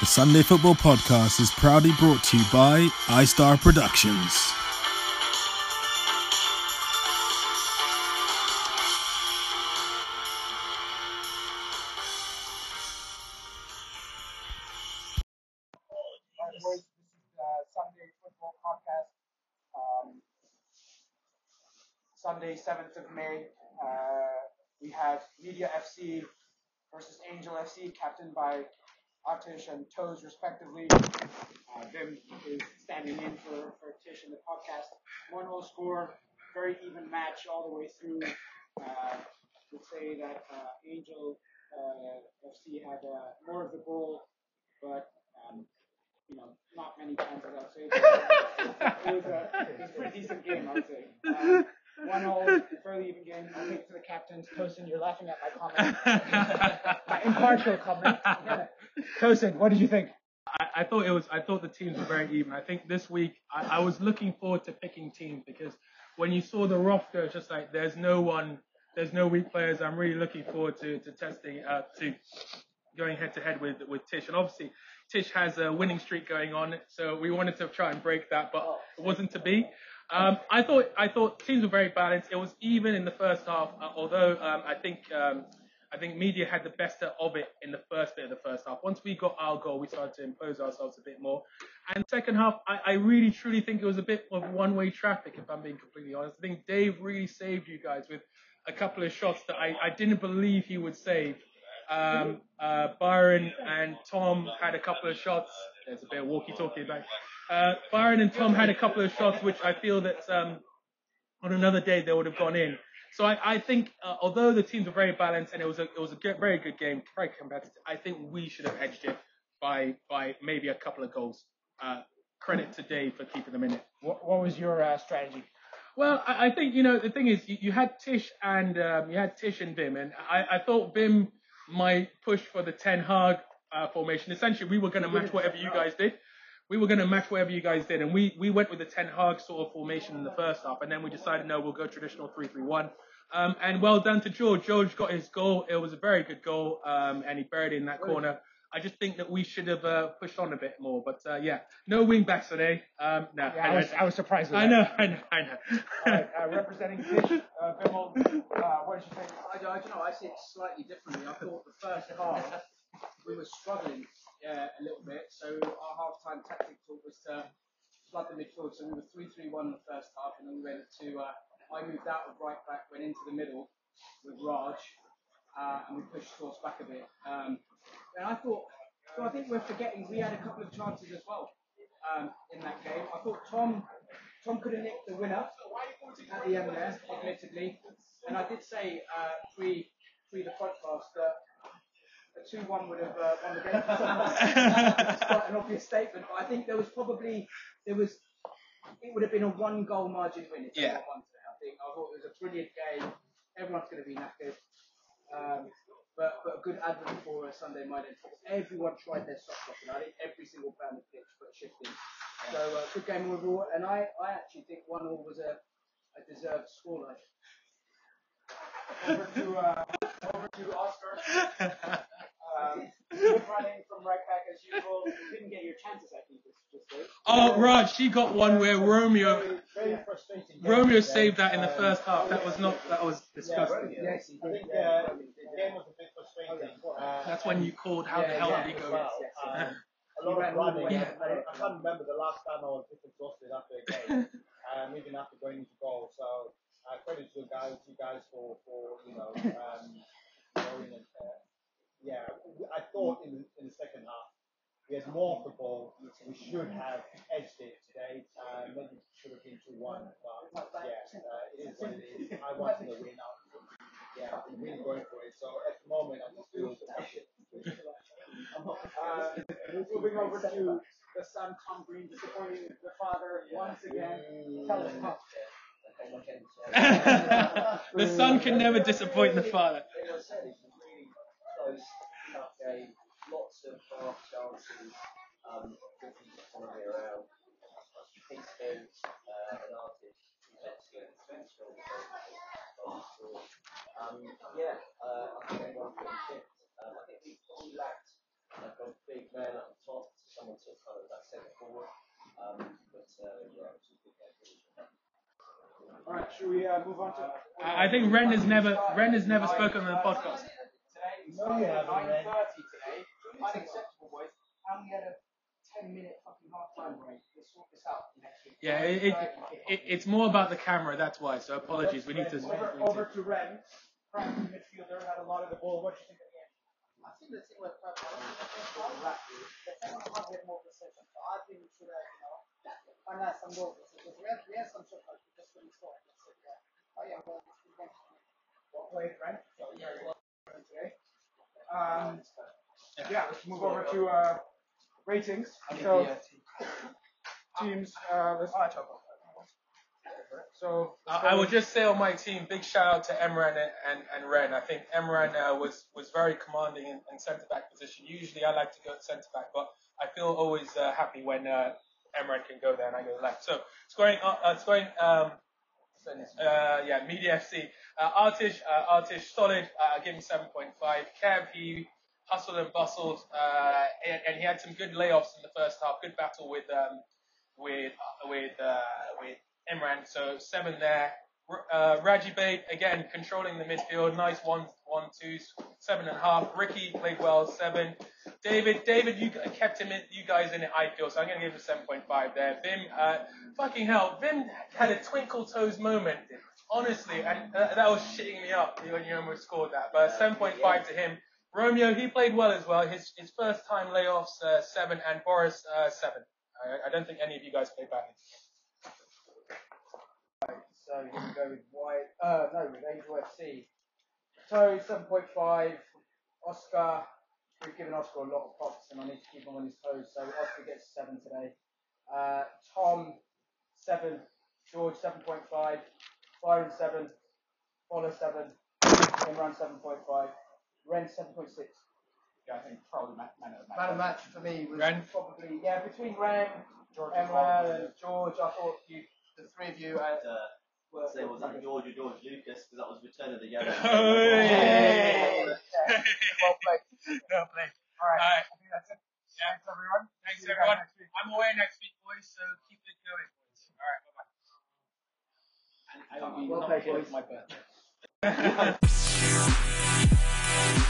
The Sunday Football Podcast is proudly brought to you by iStar Productions. Sunday, 7th of May. Uh, we have Media FC versus Angel FC, captained by Artish and Toes, respectively. Uh, Vim is standing in for, for Tish in the podcast. 1 0 score, very even match all the way through. Uh, would say that uh, Angel uh, FC had uh, more of the ball, but um, you know, not many times as I'd say. It was a, it was a pretty decent game, I would say. Um, one all, fairly even game. I'll take to the captains. Tosin, you're laughing at my comment. my impartial comment. Tosin, what did you think? I, I thought it was. I thought the teams were very even. I think this week I, I was looking forward to picking teams because when you saw the roster, it's just like there's no one, there's no weak players. I'm really looking forward to to testing uh, to going head to head with with Tish, and obviously Tish has a winning streak going on, so we wanted to try and break that, but it wasn't to be. Um, I thought I thought teams were very balanced. It was even in the first half, uh, although um, I think um, I think media had the best of it in the first bit of the first half. Once we got our goal, we started to impose ourselves a bit more. And second half, I, I really truly think it was a bit of one-way traffic, if I'm being completely honest. I think Dave really saved you guys with a couple of shots that I, I didn't believe he would save. Um, uh, Byron and Tom had a couple of shots. There's a bit of walkie-talkie back. Uh, Byron and Tom had a couple of shots, which I feel that um, on another day they would have gone in. So I, I think, uh, although the teams were very balanced and it was a it was a good, very good game, very competitive, I think we should have edged it by by maybe a couple of goals. Uh, credit to Dave for keeping them in it. What, what was your uh, strategy? Well, I, I think you know the thing is you, you had Tish and um, you had Tish and Vim, and I, I thought Vim might push for the Ten Hag uh, formation. Essentially, we were going to match whatever you guys did. We were going to match whatever you guys did, and we, we went with the Ten Hag sort of formation in the first half, and then we decided no, we'll go traditional three-three-one. Um, and well done to George. George got his goal. It was a very good goal, um, and he buried it in that corner. I just think that we should have uh, pushed on a bit more, but uh, yeah, no wing backs today. Um, no, Yeah, I was, I was surprised. With I that. know, I know, I know. All right, uh, representing Tish, uh, Vimmel, uh, what did you think? I, I don't know. I see it slightly differently. I thought the first half we were struggling a little bit, so our half-time tactic talk was to flood the midfield. So we were three-three-one in the first half, and then we went to. Uh, I moved out of right back, went into the middle with Raj, uh, and we pushed Source back a bit. Um, and I thought, so I think we're forgetting we had a couple of chances as well um, in that game. I thought Tom Tom could have nicked the winner at the end there, admittedly. And I did say uh, pre pre the podcast that a two one would have uh, won the game. it's quite an obvious statement, but I think there was probably there was it would have been a one goal margin win if Yeah. won today. I think I thought it was a brilliant game. Everyone's going to be knackered. Um, but, but a good advert for a Sunday night. Everyone tried their socks off, and I think every single player on the pitch put a shift in. So uh, good game overall, and I, I actually think one all was a, a deserved scoreline. Over to, uh, over to Oscar. Um, good running from right back as usual. Didn't get your chances, I think, this, this day. Oh, Raj, she got one where Romeo Very frustrating. Romeo today. saved that in the Um, first half. That was not. That was disgusting. Yes, he I did. think uh, the game was a bit frustrating. Uh, That's when you called. How the hell yeah, did he go? well. yes, Um, yes. a lot of running. way I. I can't remember the last time I was this exhausted after a game, should have edged it today. Uh, maybe it should have been 2 1. But yeah, uh, it is what it is. I wanted to win out. Yeah, I'm really going for it. So at the moment, I'm just feel Uh, moving over to the son, Tom Green, disappointing the father once again. Tell us, Tom. the son can never disappoint the father. As I a really close, tough game. Lots of half chances. Um, around uh, an artist, um, yeah, uh, I think everyone. Um, I think we lacked like a big man at the top, so someone took kind of that centre forward. Um, but uh, yeah, it was a good game. All right, should we uh, move on to? Uh, I think Ren has never Ren has never spoken on the podcast. No, you haven't, Ren. Unacceptable. Yeah, it, it, it, it's more about the camera. That's why. So apologies. We need to. Over, over to Ren. Crafty midfielder had a lot of the ball. What do you think of the end? I think the thing with Pep, I think the second half, the second half we had more possession. So I think we should have, you know, finalized some goals. Because we had, we had some shots like we just couldn't score. That's it, yeah. Oh yeah, well, it's good game. Well played, Ren. So very well played today. Um, yeah, let's move over to uh, ratings. So teams. Uh, let's. So I, I would just say on my team, big shout out to Emran and, and, and Ren. I think Emran uh, was was very commanding in, in centre back position. Usually I like to go at centre back, but I feel always uh, happy when uh, Emran can go there and I go left. So scoring, uh, uh, scoring. Um, uh, yeah, Media FC. Uh, Artish, uh, Artish, solid. Uh, give him 7.5. Kev, he hustled and bustled, uh, and, and he had some good layoffs in the first half. Good battle with um, with with uh, with Imran. So seven there. Uh, Raji Bait again controlling the midfield. Nice one, one, two, seven and a half. Ricky played well, seven. David, David, you kept him in, you guys in it. I feel so. I'm gonna give him seven point five there. Vim, uh, fucking hell, Vim had a twinkle toes moment. Honestly, and uh, that was shitting me up when you almost scored that. But 7.5 to him. Romeo, he played well as well. His his first time layoffs, uh, seven, and Boris, uh, seven. I, I don't think any of you guys played badly. So here we go with White. Uh, no, with Angel FC. So 7.5. Oscar. We've given Oscar a lot of props, and I need to keep him on his toes. So Oscar gets seven today. Uh, Tom seven. George 7.5. Byron seven. Fowler seven. Imran 7.5. Ren 7.6. yeah, I think probably man, man of the match. Man of the match for me was Ren? probably yeah between Ren, George Emran, and George. I thought you, the three of you, uh, Uh, were. say was that George or George Lucas because that was Return of the Yellow. Hey! well played. Well played. All right. All right. I think that's it. Thanks everyone. Thanks See everyone. I'm away next week, boys, so keep it going, boys. All right, bye bye. And I will be Well not played, boys. my birthday.